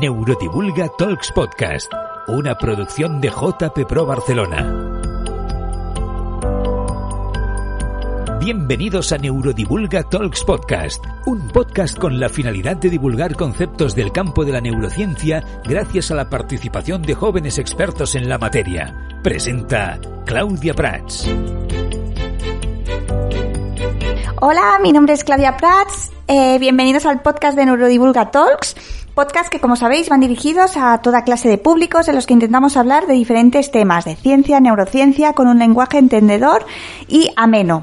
Neurodivulga Talks Podcast, una producción de JP Pro Barcelona. Bienvenidos a Neurodivulga Talks Podcast, un podcast con la finalidad de divulgar conceptos del campo de la neurociencia gracias a la participación de jóvenes expertos en la materia. Presenta Claudia Prats. Hola, mi nombre es Claudia Prats. Eh, bienvenidos al podcast de Neurodivulga Talks, podcast que como sabéis van dirigidos a toda clase de públicos en los que intentamos hablar de diferentes temas de ciencia, neurociencia con un lenguaje entendedor y ameno.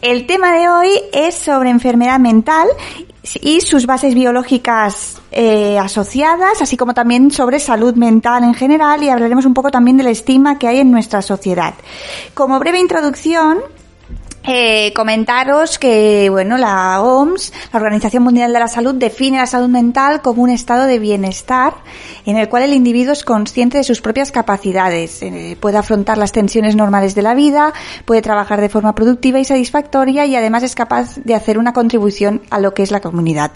El tema de hoy es sobre enfermedad mental y sus bases biológicas eh, asociadas, así como también sobre salud mental en general y hablaremos un poco también del estigma que hay en nuestra sociedad. Como breve introducción, eh, comentaros que, bueno, la OMS, la Organización Mundial de la Salud, define la salud mental como un estado de bienestar en el cual el individuo es consciente de sus propias capacidades, eh, puede afrontar las tensiones normales de la vida, puede trabajar de forma productiva y satisfactoria y además es capaz de hacer una contribución a lo que es la comunidad.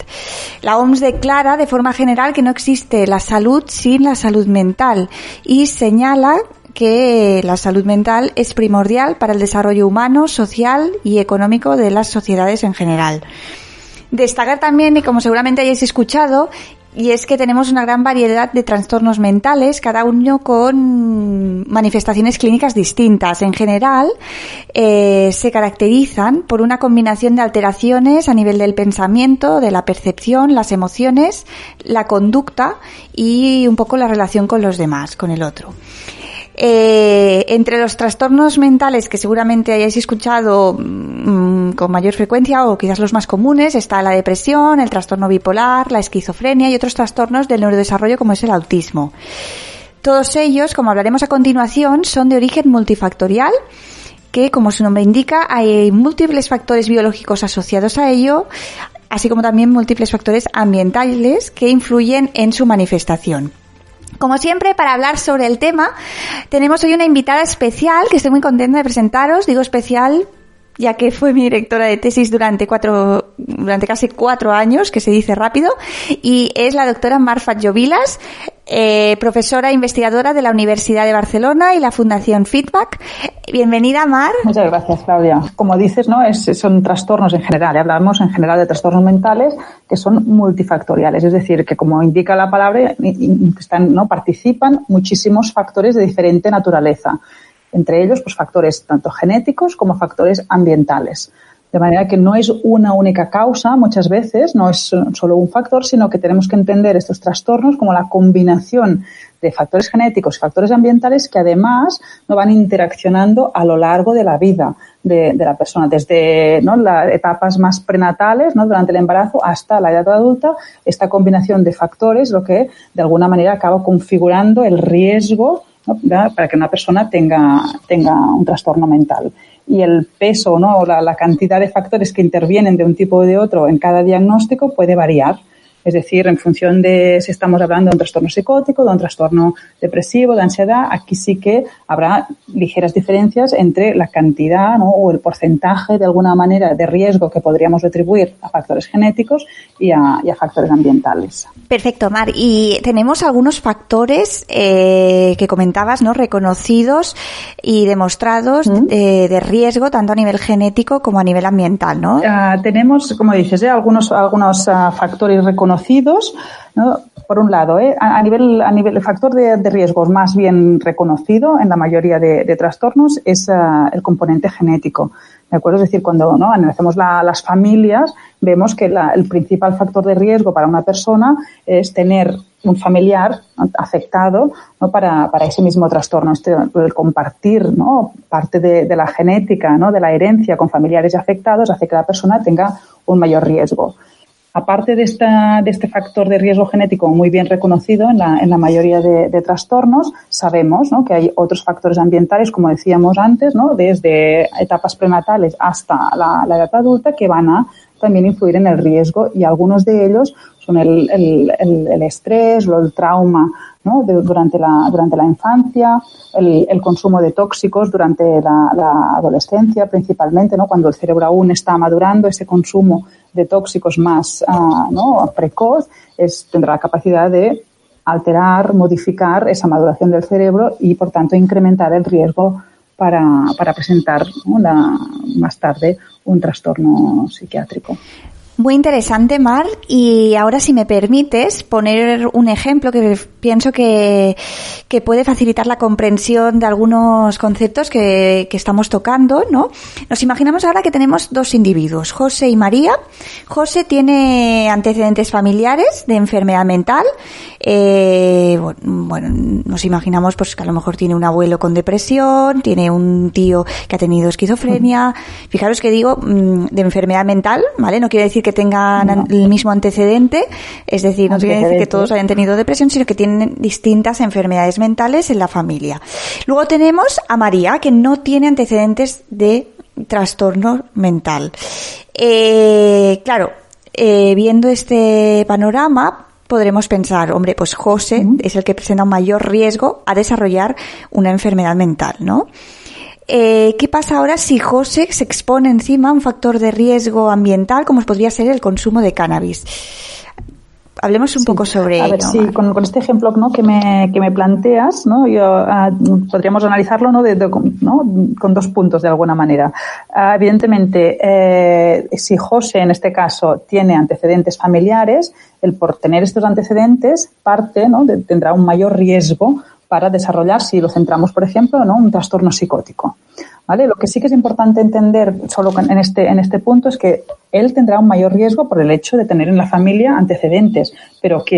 La OMS declara de forma general que no existe la salud sin la salud mental y señala que la salud mental es primordial para el desarrollo humano, social y económico de las sociedades en general. Destacar también, y como seguramente hayáis escuchado, y es que tenemos una gran variedad de trastornos mentales, cada uno con manifestaciones clínicas distintas. En general, eh, se caracterizan por una combinación de alteraciones a nivel del pensamiento, de la percepción, las emociones, la conducta y un poco la relación con los demás, con el otro. Eh, entre los trastornos mentales que seguramente hayáis escuchado mm, con mayor frecuencia o quizás los más comunes está la depresión, el trastorno bipolar, la esquizofrenia y otros trastornos del neurodesarrollo como es el autismo. Todos ellos, como hablaremos a continuación, son de origen multifactorial que, como su nombre indica, hay múltiples factores biológicos asociados a ello, así como también múltiples factores ambientales que influyen en su manifestación. Como siempre, para hablar sobre el tema, tenemos hoy una invitada especial que estoy muy contenta de presentaros. Digo especial ya que fue mi directora de tesis durante cuatro, durante casi cuatro años, que se dice rápido, y es la doctora Marfa Jovilas, eh, profesora investigadora de la Universidad de Barcelona y la Fundación Feedback. Bienvenida, Mar. Muchas gracias, Claudia. Como dices, ¿no? Es, son trastornos en general. Hablamos en general de trastornos mentales que son multifactoriales, es decir, que como indica la palabra, están, ¿no? participan muchísimos factores de diferente naturaleza entre ellos pues factores tanto genéticos como factores ambientales. De manera que no es una única causa muchas veces, no es solo un factor, sino que tenemos que entender estos trastornos como la combinación de factores genéticos y factores ambientales que además no van interaccionando a lo largo de la vida de, la persona, desde las etapas más prenatales, ¿no? durante el embarazo, hasta la edad adulta, esta combinación de factores lo que de alguna manera acaba configurando el riesgo para que una persona tenga un trastorno mental. Y el peso, ¿no? La, la cantidad de factores que intervienen de un tipo o de otro en cada diagnóstico puede variar. Es decir, en función de si estamos hablando de un trastorno psicótico, de un trastorno depresivo, de ansiedad, aquí sí que habrá ligeras diferencias entre la cantidad ¿no? o el porcentaje de alguna manera de riesgo que podríamos atribuir a factores genéticos y a, factores ambientales. Perfecto, Mar. Y tenemos algunos factores eh, que comentabas, ¿no? Reconocidos y demostrados eh, de, riesgo tanto a nivel genético como a nivel ambiental, ¿no? Ah, tenemos, como dices, ¿eh? algunos, algunos ah, factores reconocidos por un lado, ¿eh? a, nivel, a nivel, el factor de, riesgo más bien reconocido en la mayoría de, trastornos es ah, el componente genético. ¿De acuerdo? Es decir, cuando ¿no? analizamos las familias, vemos que el principal factor de riesgo para una persona es tener un familiar afectado ¿no? para, para, ese mismo trastorno. Este, el compartir ¿no? parte de, de la genética, ¿no? de la herencia con familiares afectados hace que la persona tenga un mayor riesgo. Aparte de, esta, de este factor de riesgo genético muy bien reconocido en la, en la mayoría de, de trastornos, sabemos ¿no? que hay otros factores ambientales, como decíamos antes, ¿no? desde etapas prenatales hasta la, la edad adulta, que van a también influir en el riesgo y algunos de ellos son el, el, el, el estrés o el trauma durante, la, durante la infancia, el, consumo de tóxicos durante la, adolescencia principalmente, ¿no? cuando el cerebro aún está madurando, ese consumo de tóxicos más uh, ¿no? precoz tendrá la capacidad de alterar, modificar esa maduración del cerebro y, por tanto, incrementar el riesgo para, para presentar más tarde un trastorno psiquiátrico. Muy interesante, Mar. Y ahora, si me permites, poner un ejemplo que pienso que, que puede facilitar la comprensión de algunos conceptos que, que, estamos tocando, ¿no? Nos imaginamos ahora que tenemos dos individuos, José y María. José tiene antecedentes familiares de enfermedad mental. Eh, bueno, nos imaginamos pues que a lo mejor tiene un abuelo con depresión, tiene un tío que ha tenido esquizofrenia. Fijaros que digo mm, de enfermedad mental, ¿vale? No quiere decir que tengan el mismo antecedente, es decir, no quiere decir que todos hayan tenido depresión, sino que tienen distintas enfermedades mentales en la familia. Luego tenemos a María, que no tiene antecedentes de trastorno mental. Eh, claro, eh, viendo este panorama, podremos pensar, hombre, pues José es el que presenta un mayor riesgo a desarrollar una enfermedad mental, ¿no? Eh, ¿Qué pasa ahora si José se expone encima a un factor de riesgo ambiental como podría ser el consumo de cannabis? Hablemos un poco sobre a ver, Sí, con, este ejemplo ¿no? que, me, que me planteas, ¿no? Yo, ah, podríamos analizarlo ¿no? con dos puntos de alguna manera. Ah, evidentemente, eh, si José en este caso tiene antecedentes familiares, el por tener estos antecedentes parte, ¿no? tendrá un mayor riesgo para desarrollar, si lo centramos, por ejemplo, ¿no? un trastorno psicótico. ¿Vale? Lo que sí que es importante entender solo en este, en este punto es que él tendrá un mayor riesgo por el hecho de tener en la familia antecedentes, pero que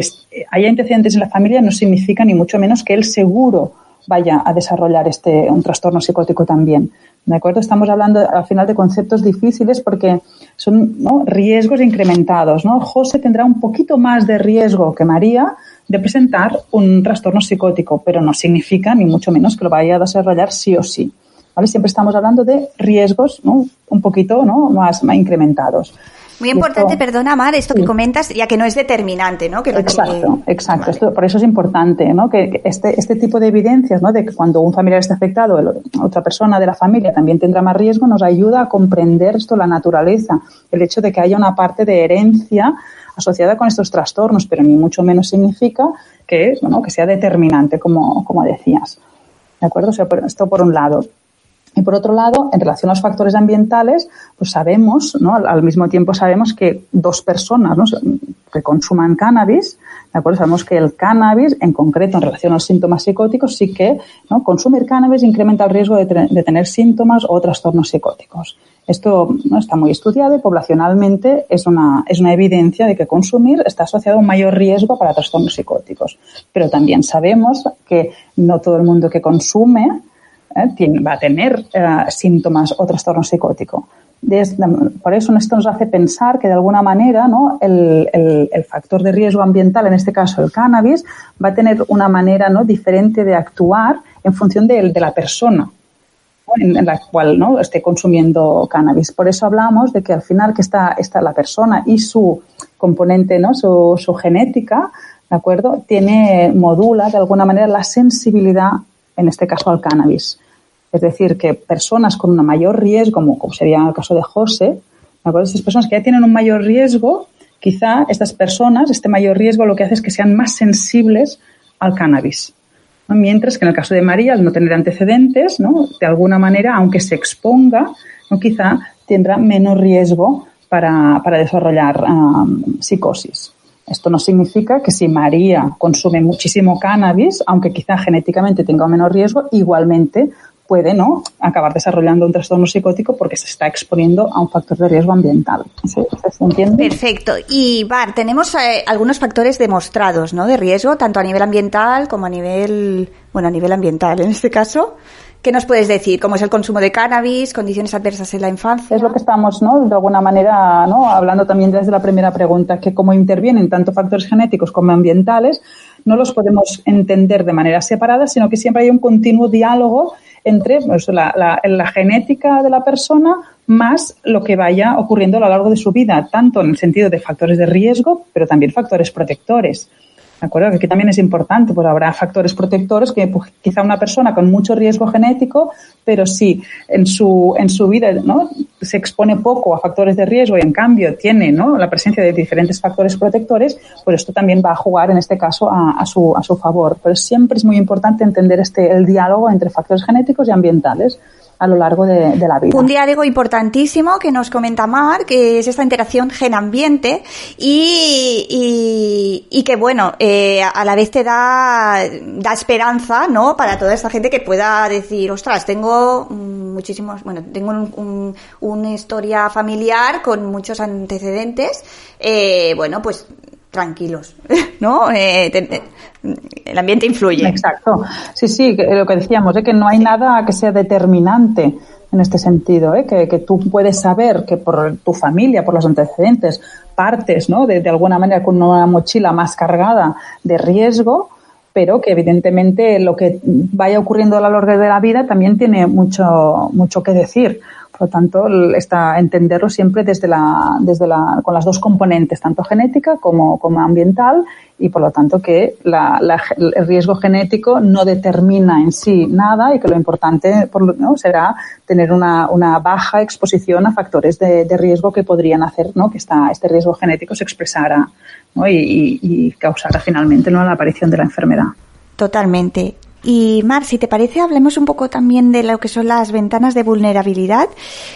haya antecedentes en la familia no significa ni mucho menos que él seguro vaya a desarrollar este, un trastorno psicótico también. ¿De acuerdo? Estamos hablando al final de conceptos difíciles porque son riesgos incrementados. ¿no? José tendrá un poquito más de riesgo que María de presentar un trastorno psicótico, pero no significa ni mucho menos que lo vaya a desarrollar sí o sí. ¿Vale? Siempre estamos hablando de riesgos ¿no? un poquito ¿no? más, más incrementados. Muy importante, perdona, Mar, esto que comentas, ya que no es determinante, ¿no? Que exacto, exacto. por eso es importante, ¿no? Que, este, este tipo de evidencias, ¿no? De que cuando un familiar está afectado, otra persona de la familia también tendrá más riesgo, nos ayuda a comprender esto, la naturaleza, el hecho de que haya una parte de herencia asociada con estos trastornos, pero ni mucho menos significa que, bueno, que sea determinante, como, como decías. ¿De acuerdo? O sea, esto por un lado. Y por otro lado, en relación a los factores ambientales, pues sabemos, ¿no? Al, mismo tiempo sabemos que dos personas ¿no? que consuman cannabis, ¿de acuerdo? Sabemos que el cannabis, en concreto en relación a los síntomas psicóticos, sí que ¿no? consumir cannabis incrementa el riesgo de, tener síntomas o trastornos psicóticos. Esto ¿no? está muy estudiado y poblacionalmente es una, es una evidencia de que consumir está asociado a un mayor riesgo para trastornos psicóticos. Pero también sabemos que no todo el mundo que consume va a tener eh, síntomas o trastorno psicótico. por eso esto nos hace pensar que de alguna manera el, factor de riesgo ambiental, en este caso el cannabis, va a tener una manera diferente de actuar en función de, la persona en, la cual ¿no? esté consumiendo cannabis. Por eso hablamos de que al final que está, está la persona y su componente, su, su genética, ¿de acuerdo? Tiene, modula de alguna manera la sensibilidad, en este caso al cannabis. Es decir, que personas con un mayor riesgo, como, sería el caso de José, estas personas que ya tienen un mayor riesgo, quizá estas personas, este mayor riesgo lo que hace es que sean más sensibles al cannabis. Mientras que en el caso de María, al no tener antecedentes, de alguna manera, aunque se exponga, quizá tendrá menos riesgo para, desarrollar psicosis. Esto no significa que si María consume muchísimo cannabis, aunque quizá genéticamente tenga menos riesgo, igualmente puede no acabar desarrollando un trastorno psicótico porque se está exponiendo a un factor de riesgo ambiental. ¿Se, entiende? Perfecto. Y Bar, tenemos eh, algunos factores demostrados, ¿no? De riesgo, tanto a nivel ambiental como a nivel, bueno, a nivel ambiental en este caso. ¿Qué nos puedes decir? ¿Cómo es el consumo de cannabis? ¿Condiciones adversas en la infancia? Es lo que estamos, ¿no? De alguna manera, ¿no? Hablando también desde la primera pregunta, que cómo intervienen tanto factores genéticos como ambientales, no los podemos entender de manera separada, sino que siempre hay un continuo diálogo entre pues, la, genética de la persona más lo que vaya ocurriendo a lo largo de su vida, tanto en el sentido de factores de riesgo, pero también factores protectores. ¿De acuerdo? Que aquí también es importante, pues habrá factores protectores que pues, quizá una persona con mucho riesgo genético, pero si en su, en su vida ¿no? se expone poco a factores de riesgo y en cambio tiene ¿no? la presencia de diferentes factores protectores, pues esto también va a jugar en este caso a, a, su, a su favor. Pero siempre es muy importante entender este, el diálogo entre factores genéticos y ambientales a lo largo de, la vida. Un diálogo importantísimo que nos comenta Mar, que es esta interacción gen-ambiente y, y, y, que, bueno, eh, a la vez te da, da esperanza, ¿no? Para toda esta gente que pueda decir, ostras, tengo muchísimos, bueno, tengo un, un, una historia familiar con muchos antecedentes, eh, bueno, pues tranquilos, ¿no? Eh, te, el ambiente influye. Exacto. Sí, sí, lo que decíamos, ¿eh? que no hay nada que sea determinante en este sentido, ¿eh? que, que, tú puedes saber que por tu familia, por los antecedentes, partes, ¿no? De, de alguna manera con una mochila más cargada de riesgo, pero que evidentemente lo que vaya ocurriendo a lo largo de la vida también tiene mucho, mucho que decir. Por lo tanto, está entenderlo siempre desde la, desde la, con las dos componentes, tanto genética como, como ambiental, y por lo tanto que la, el riesgo genético no determina en sí nada y que lo importante por, ¿no? será tener una, una, baja exposición a factores de, de, riesgo que podrían hacer ¿no? que esta, este riesgo genético se expresara ¿no? y, y, y causara finalmente ¿no? la aparición de la enfermedad. Totalmente. Y Mar, si te parece, hablemos un poco también de lo que son las ventanas de vulnerabilidad,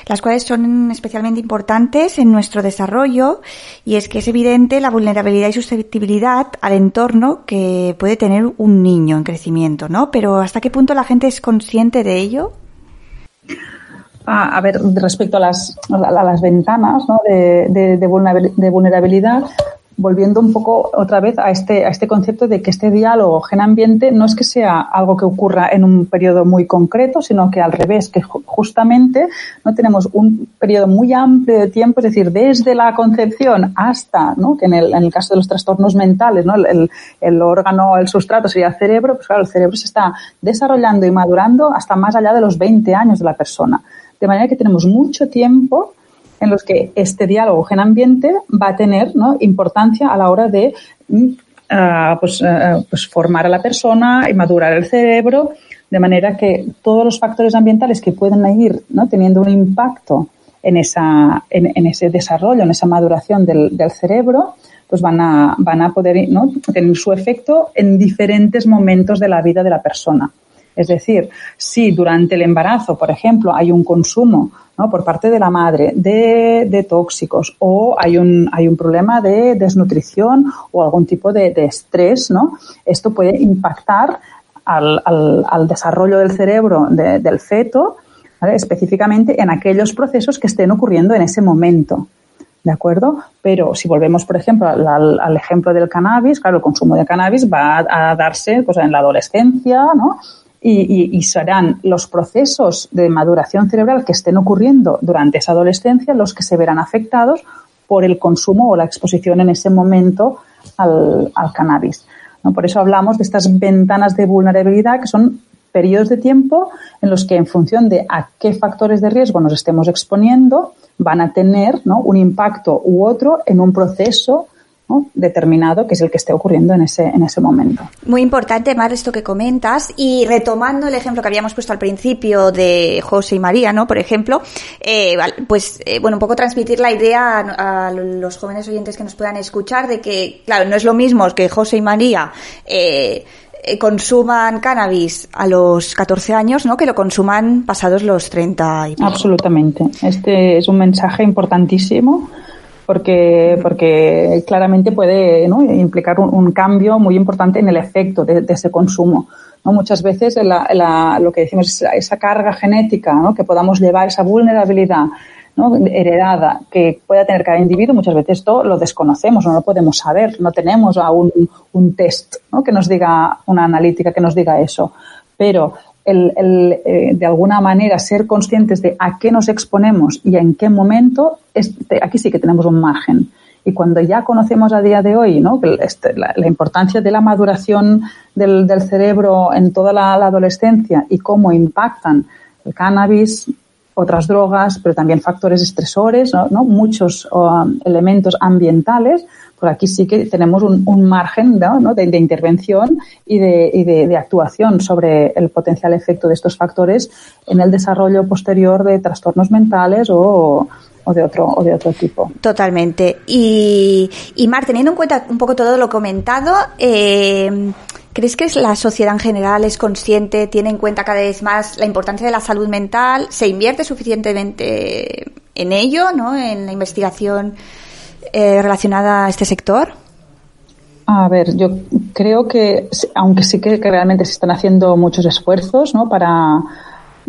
las cuales son especialmente importantes en nuestro desarrollo, y es que es evidente la vulnerabilidad y susceptibilidad al entorno que puede tener un niño en crecimiento, ¿no? Pero ¿hasta qué punto la gente es consciente de ello? Ah, a ver, respecto a las, ventanas ¿no? de vulnerabilidad, volviendo un poco otra vez a este, a este concepto de que este diálogo gen-ambiente no es que sea algo que ocurra en un periodo muy concreto, sino que al revés, que justamente no tenemos un periodo muy amplio de tiempo, es decir, desde la concepción hasta, ¿no? que en el, en el caso de los trastornos mentales, ¿no? el, el órgano, el sustrato sería el cerebro, pues claro, el cerebro se está desarrollando y madurando hasta más allá de los 20 años de la persona. De manera que tenemos mucho tiempo en los que este diálogo gen-ambiente va a tener importancia a la hora de uh, pues, uh, pues formar a la persona y madurar el cerebro, de manera que todos los factores ambientales que pueden ir ¿no? teniendo un impacto en, esa, en, ese desarrollo, en esa maduración del, cerebro, pues van a, van a poder tener su efecto en diferentes momentos de la vida de la persona. Es decir, si durante el embarazo, por ejemplo, hay un consumo ¿no? por parte de la madre de, tóxicos o hay un, hay un problema de desnutrición o algún tipo de, estrés, ¿no? esto puede impactar al, al, al desarrollo del cerebro de, del feto, específicamente en aquellos procesos que estén ocurriendo en ese momento. ¿De acuerdo? Pero si volvemos, por ejemplo, al, ejemplo del cannabis, claro, el consumo de cannabis va a, a darse pues, en la adolescencia, ¿no? Y, y, y, serán los procesos de maduración cerebral que estén ocurriendo durante esa adolescencia los que se verán afectados por el consumo o la exposición en ese momento al, al cannabis. ¿no? Por eso hablamos de estas ventanas de vulnerabilidad que son periodos de tiempo en los que en función de a qué factores de riesgo nos estemos exponiendo van a tener ¿no? un impacto u otro en un proceso ¿no? determinado que es el que esté ocurriendo en ese, en ese momento. Muy importante, Mar, esto que comentas. Y retomando el ejemplo que habíamos puesto al principio de José y María, ¿no? Por ejemplo, eh, pues, eh, bueno, un poco transmitir la idea a, a, los jóvenes oyentes que nos puedan escuchar de que, claro, no es lo mismo que José y María, eh, consuman cannabis a los 14 años, ¿no? Que lo consuman pasados los 30 y. Absolutamente. Este es un mensaje importantísimo porque, porque claramente puede implicar un, cambio muy importante en el efecto de, ese consumo. Muchas veces lo que decimos es esa carga genética que podamos llevar, esa vulnerabilidad heredada que pueda tener cada individuo, muchas veces esto lo desconocemos, no lo podemos saber, no tenemos aún un, test que nos diga, una analítica que nos diga eso. Pero el, el eh, de alguna manera ser conscientes de a qué nos exponemos y en qué momento, este, aquí sí que tenemos un margen. Y cuando ya conocemos a día de hoy ¿no? este, la, importancia de la maduración del, cerebro en toda la, adolescencia y cómo impactan el cannabis, otras drogas, pero también factores estresores. ¿no? muchos um, elementos ambientales, Por aquí sí que tenemos un, margen ¿no? de, intervención y, de, actuación sobre el potencial efecto de estos factores en el desarrollo posterior de trastornos mentales o, de otro o tipo. Totalmente. Y, y Mar, teniendo en cuenta un poco todo lo comentado, eh, ¿crees que la sociedad en general es consciente, tiene en cuenta cada vez más la importancia de la salud mental? ¿Se invierte suficientemente en ello, ¿no? en la investigación eh, relacionada a este sector? A ver, yo creo que, aunque sí que, realmente se están haciendo muchos esfuerzos ¿no? para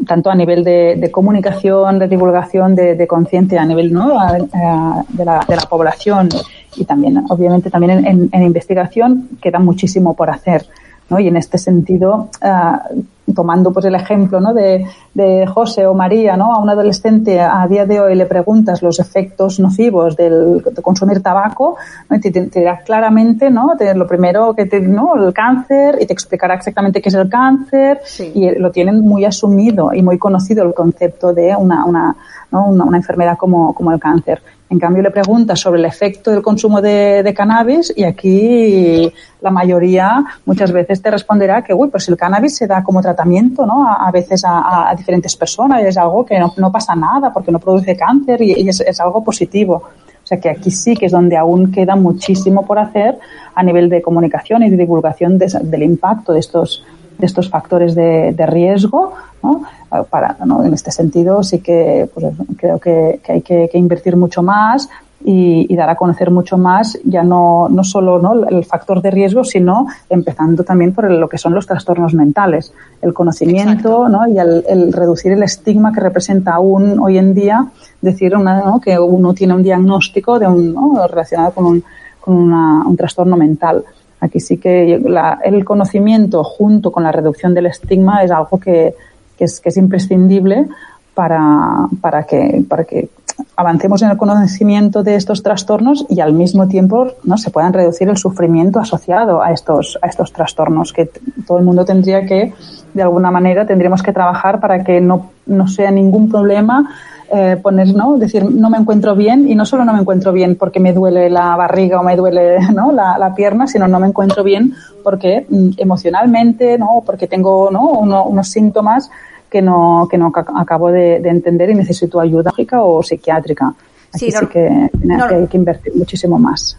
tanto a nivel de, comunicación, de divulgación, de, conciencia a nivel ¿no? de, la, de la población y también, obviamente, también en, investigación queda muchísimo por hacer. ¿No? Y en este sentido, uh, tomando pues el ejemplo ¿no? de, de, José o María, ¿no? a un adolescente a día de hoy le preguntas los efectos nocivos del, de consumir tabaco, ¿no? te, te, dirá claramente ¿no? lo primero que te, ¿no? el cáncer y te explicará exactamente qué es el cáncer sí. y lo tienen muy asumido y muy conocido el concepto de una, una, ¿no? una, una enfermedad como, como el cáncer. En cambio, le preguntas sobre el efecto del consumo de, cannabis y aquí la mayoría muchas veces te responderá que, uy, pues el cannabis se da como tratamiento, ¿no? A, veces a, diferentes personas es algo que no, pasa nada porque no produce cáncer y, es, algo positivo. O sea que aquí sí que es donde aún queda muchísimo por hacer a nivel de comunicación y de divulgación de, del impacto de estos, de estos factores de, de riesgo, ¿no? Para, ¿no? En este sentido sí que pues, creo que, que hay que, que, invertir mucho más y, y, dar a conocer mucho más ya no, no solo ¿no? el factor de riesgo, sino empezando también por lo que son los trastornos mentales, el conocimiento ¿no? y el, el, reducir el estigma que representa aún hoy en día decir una, ¿no? que uno tiene un diagnóstico de un, ¿no? relacionado con, un, con una, un trastorno mental. Aquí sí que la, el conocimiento junto con la reducción del estigma es algo que, es, que es imprescindible para, para, que, para que avancemos en el conocimiento de estos trastornos y al mismo tiempo no se puedan reducir el sufrimiento asociado a estos a estos trastornos que todo el mundo tendría que de alguna manera tendríamos que trabajar para que no, no sea ningún problema eh, poner no decir no me encuentro bien y no solo no me encuentro bien porque me duele la barriga o me duele ¿no? la, la pierna sino no me encuentro bien porque mm, emocionalmente no porque tengo no Uno, unos síntomas que no, que no acabo de, de entender y necesito ayuda lógica o psiquiátrica. Aquí sí, sí que, no, que hay que invertir muchísimo más.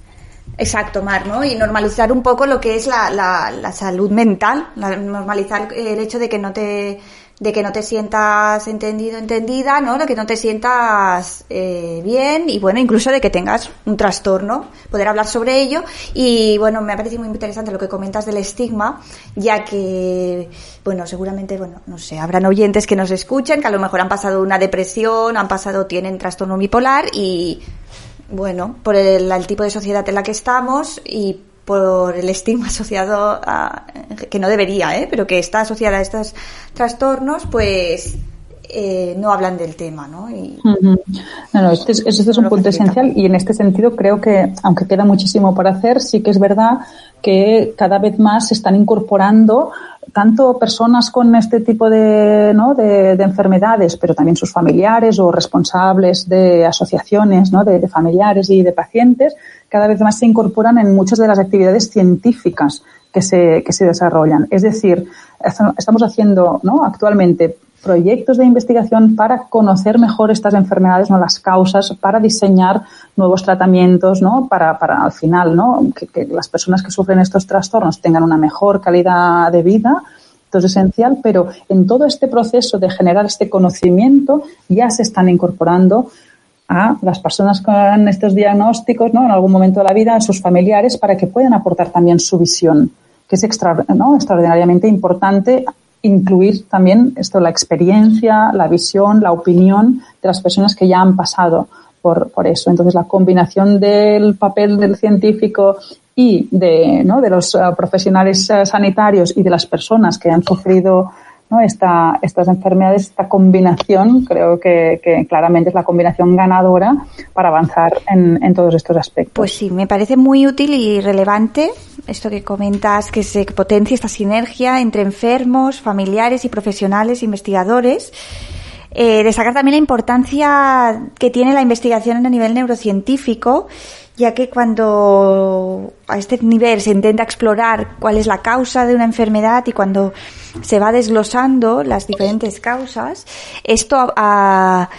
Exacto, Mar, ¿no? Y normalizar un poco lo que es la, la, la salud mental, la, normalizar el hecho de que no te de que no te sientas entendido, entendida, ¿no? De que no te sientas eh, bien y bueno, incluso de que tengas un trastorno, poder hablar sobre ello y bueno, me ha parecido muy interesante lo que comentas del estigma, ya que bueno, seguramente, bueno, no sé, habrán oyentes que nos escuchen, que a lo mejor han pasado una depresión, han pasado, tienen trastorno bipolar y bueno, por el, el tipo de sociedad en la que estamos y por el estigma asociado a que no debería, ¿eh? pero que está asociada a estos trastornos, pues eh, no hablan del tema, ¿no? Y, uh -huh. No, no, este es, este es un punto esencial y en este sentido creo que, aunque queda muchísimo por hacer, sí que es verdad que cada vez más se están incorporando tanto personas con este tipo de, ¿no? de, de enfermedades, pero también sus familiares o responsables de asociaciones ¿no? de, de familiares y de pacientes, cada vez más se incorporan en muchas de las actividades científicas que se, que se desarrollan. Es decir, estamos haciendo ¿no? actualmente proyectos de investigación para conocer mejor estas enfermedades, no las causas, para diseñar nuevos tratamientos, ¿no? Para, para al final, ¿no? Que, que las personas que sufren estos trastornos tengan una mejor calidad de vida. Esto es esencial, pero en todo este proceso de generar este conocimiento ya se están incorporando a las personas con estos diagnósticos, ¿no? En algún momento de la vida, a sus familiares, para que puedan aportar también su visión, que es extra, ¿no? extraordinariamente importante incluir también esto, la experiencia, la visión, la opinión de las personas que ya han pasado por, por eso. Entonces, la combinación del papel del científico y de, ¿no? de los uh, profesionales uh, sanitarios y de las personas que han sufrido ¿no? Esta, estas enfermedades, esta combinación, creo que, que, claramente es la combinación ganadora para avanzar en, en, todos estos aspectos. Pues sí, me parece muy útil y relevante esto que comentas, que se potencie esta sinergia entre enfermos, familiares y profesionales, investigadores. Eh, destacar también la importancia que tiene la investigación a nivel neurocientífico ya que cuando a este nivel se intenta explorar cuál es la causa de una enfermedad y cuando se va desglosando las diferentes causas, esto a,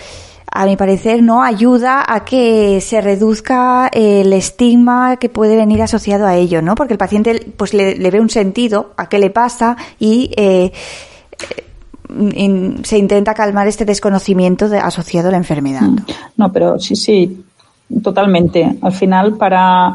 a mi parecer no ayuda a que se reduzca el estigma que puede venir asociado a ello, ¿no? Porque el paciente pues le, ve un sentido a qué le pasa y eh, se intenta calmar este desconocimiento asociado a la enfermedad. Mm. No, pero sí, sí, totalmente. Al final, para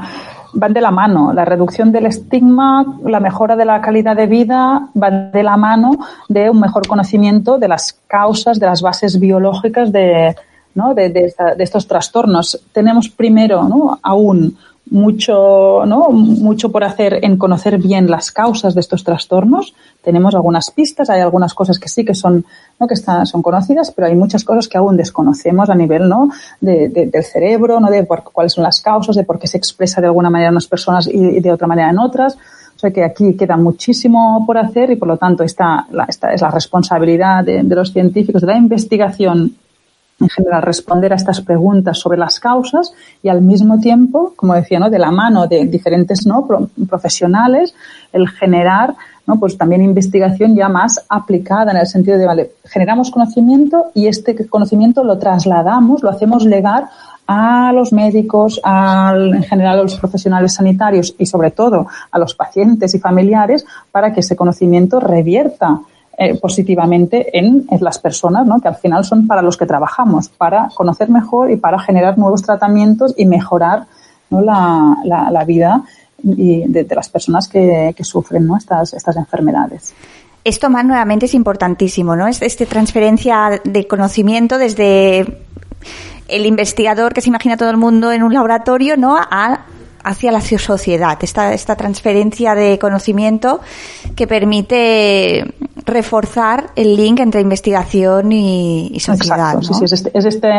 van de la mano. La reducción del estigma, la mejora de la calidad de vida van de la mano de un mejor conocimiento de las causas, de las bases biológicas de, ¿no? de, de, de estos trastornos. Tenemos primero ¿no? aún mucho, ¿no? mucho por hacer en conocer bien las causas de estos trastornos. Tenemos algunas pistas, hay algunas cosas que sí que son, ¿no? que están, son conocidas, pero hay muchas cosas que aún desconocemos a nivel ¿no? De, del cerebro, ¿no? de cuáles son las causas, de por qué se expresa de alguna manera en unas personas y de otra manera en otras. O sea que aquí queda muchísimo por hacer y por lo tanto esta, esta es la responsabilidad de los científicos de la investigación en general responder a estas preguntas sobre las causas y al mismo tiempo, como decía, ¿no? de la mano de diferentes ¿no? profesionales, el generar ¿no? pues también investigación ya más aplicada en el sentido de, vale, generamos conocimiento y este conocimiento lo trasladamos, lo hacemos llegar a los médicos, al, en general a los profesionales sanitarios y sobre todo a los pacientes y familiares para que ese conocimiento revierta eh, positivamente en, las personas, ¿no? que al final son para los que trabajamos, para conocer mejor y para generar nuevos tratamientos y mejorar la, la, vida de, las personas que, que sufren ¿no? estas, estas enfermedades. Esto más nuevamente es importantísimo, ¿no? Es esta transferencia de conocimiento desde el investigador que se imagina todo el mundo en un laboratorio, ¿no? A hacia la sociedad, esta, esta transferencia de conocimiento que permite reforzar el link entre investigación y, sociedad. Exacto, sí, sí, es este, es este,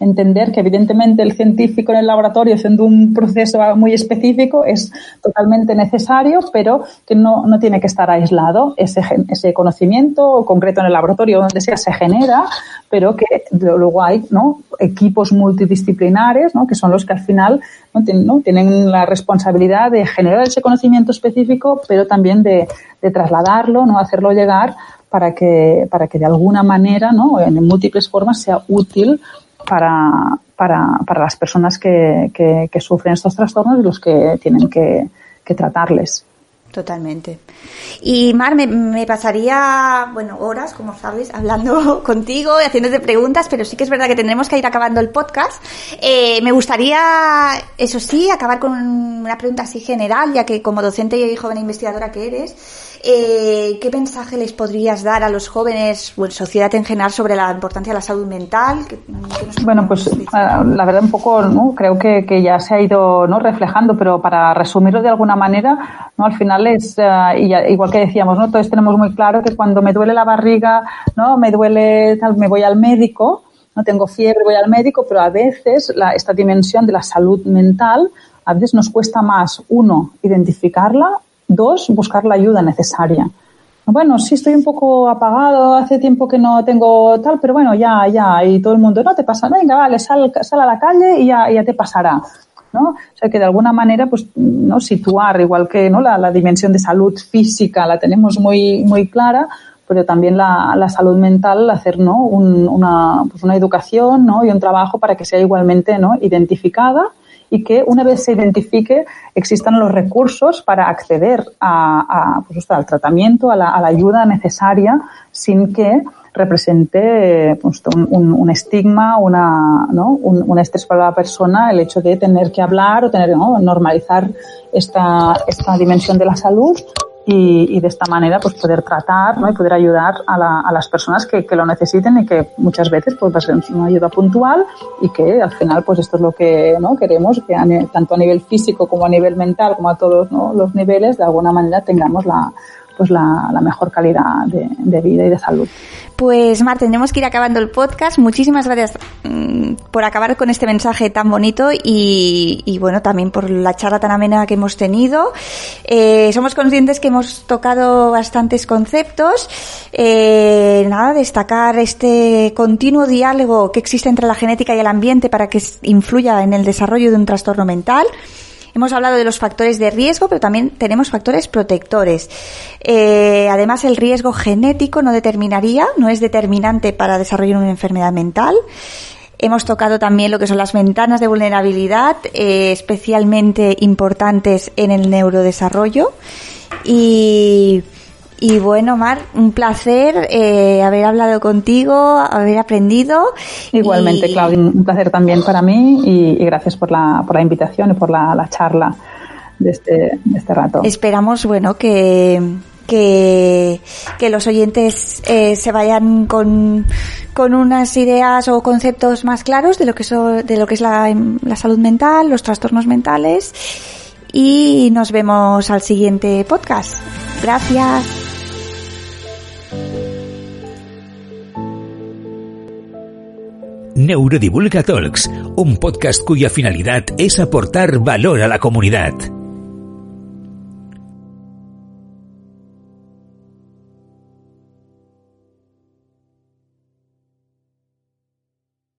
entender que evidentemente el científico en el laboratorio haciendo un proceso muy específico es totalmente necesario, pero que no, no tiene que estar aislado. Ese, ese conocimiento concreto en el laboratorio donde sea se genera, pero que luego hay ¿no? equipos multidisciplinares ¿no? que son los que al final ¿no? tienen la responsabilidad de generar ese conocimiento específico, pero también de, trasladarlo, ¿no? hacerlo llegar para que, para que de alguna manera, ¿no? en múltiples formas, sea útil para, para, para las personas que, que, que, sufren estos trastornos y los que tienen que, que tratarles. Totalmente. Y Mar, me, pasaría, bueno, horas, como sabes, hablando contigo y haciéndote preguntas, pero sí que es verdad que tendremos que ir acabando el podcast. Eh, me gustaría, eso sí, acabar con una pregunta así general, ya que como docente y joven investigadora que eres, eh, ¿Qué mensaje les podrías dar a los jóvenes o en sociedad en general sobre la importancia de la salud mental? bueno, pues ah, la verdad un poco, creo que, que, ya se ha ido ¿no? reflejando, pero para resumirlo de alguna manera, ¿no? al final es, uh, igual que decíamos, ¿no? todos tenemos muy claro que cuando me duele la barriga, ¿no? me duele, tal, me voy al médico, no tengo fiebre, voy al médico, pero a veces la, esta dimensión de la salud mental, a veces nos cuesta más, uno, identificarla Dos, buscar la ayuda necesaria. Bueno, sí estoy un poco apagado, hace tiempo que no tengo tal, pero bueno, ya, ya, y todo el mundo, no te pasa, venga, vale, sal, sal a la calle y ya, ya te pasará. ¿no? O sea que de alguna manera, pues, no situar, igual que ¿no? la, la dimensión de salud física la tenemos muy, muy clara, pero también la, la salud mental, hacer ¿no? Un, una, pues una educación ¿no? y un trabajo para que sea igualmente ¿no? identificada y que una vez se identifique existan los recursos para acceder a, pues, al tratamiento, a la, ayuda necesaria sin que represente pues, un, estigma, una, ¿no? un, estrés para la persona el hecho de tener que hablar o tener ¿no? normalizar esta, esta dimensión de la salud y, de esta manera pues poder tratar ¿no? y poder ayudar a, las personas que, lo necesiten y que muchas veces pues va a ser una ayuda puntual y que al final pues esto es lo que ¿no? queremos que tanto a nivel físico como a nivel mental como a todos los niveles de alguna manera tengamos la pues la, mejor calidad de, vida y de salud. Pues Mar, tenemos que ir acabando el podcast. Muchísimas gracias mm, por acabar con este mensaje tan bonito y, bueno, también por la charla tan amena que hemos tenido. Eh, somos conscientes que hemos tocado bastantes conceptos. Eh, nada, destacar este continuo diálogo que existe entre la genética y el ambiente para que influya en el desarrollo de un trastorno mental. Hemos hablado de los factores de riesgo, pero también tenemos factores protectores. Eh, además, el riesgo genético no determinaría, no es determinante para desarrollar una enfermedad mental. Hemos tocado también lo que son las ventanas de vulnerabilidad, eh, especialmente importantes en el neurodesarrollo. Y y bueno, Mar, un placer eh, haber hablado contigo, haber aprendido. Igualmente, Claudia, un placer también para mí y, gracias por la, por la invitación y por la, charla de este, de este rato. Esperamos, bueno, que, que, que, los oyentes eh, se vayan con, con unas ideas o conceptos más claros de lo que, de lo que es la, la salud mental, los trastornos mentales. Y nos vemos al siguiente podcast. Gracias. Neurodivulga Talks, un podcast cuya finalidad es aportar valor a la comunidad.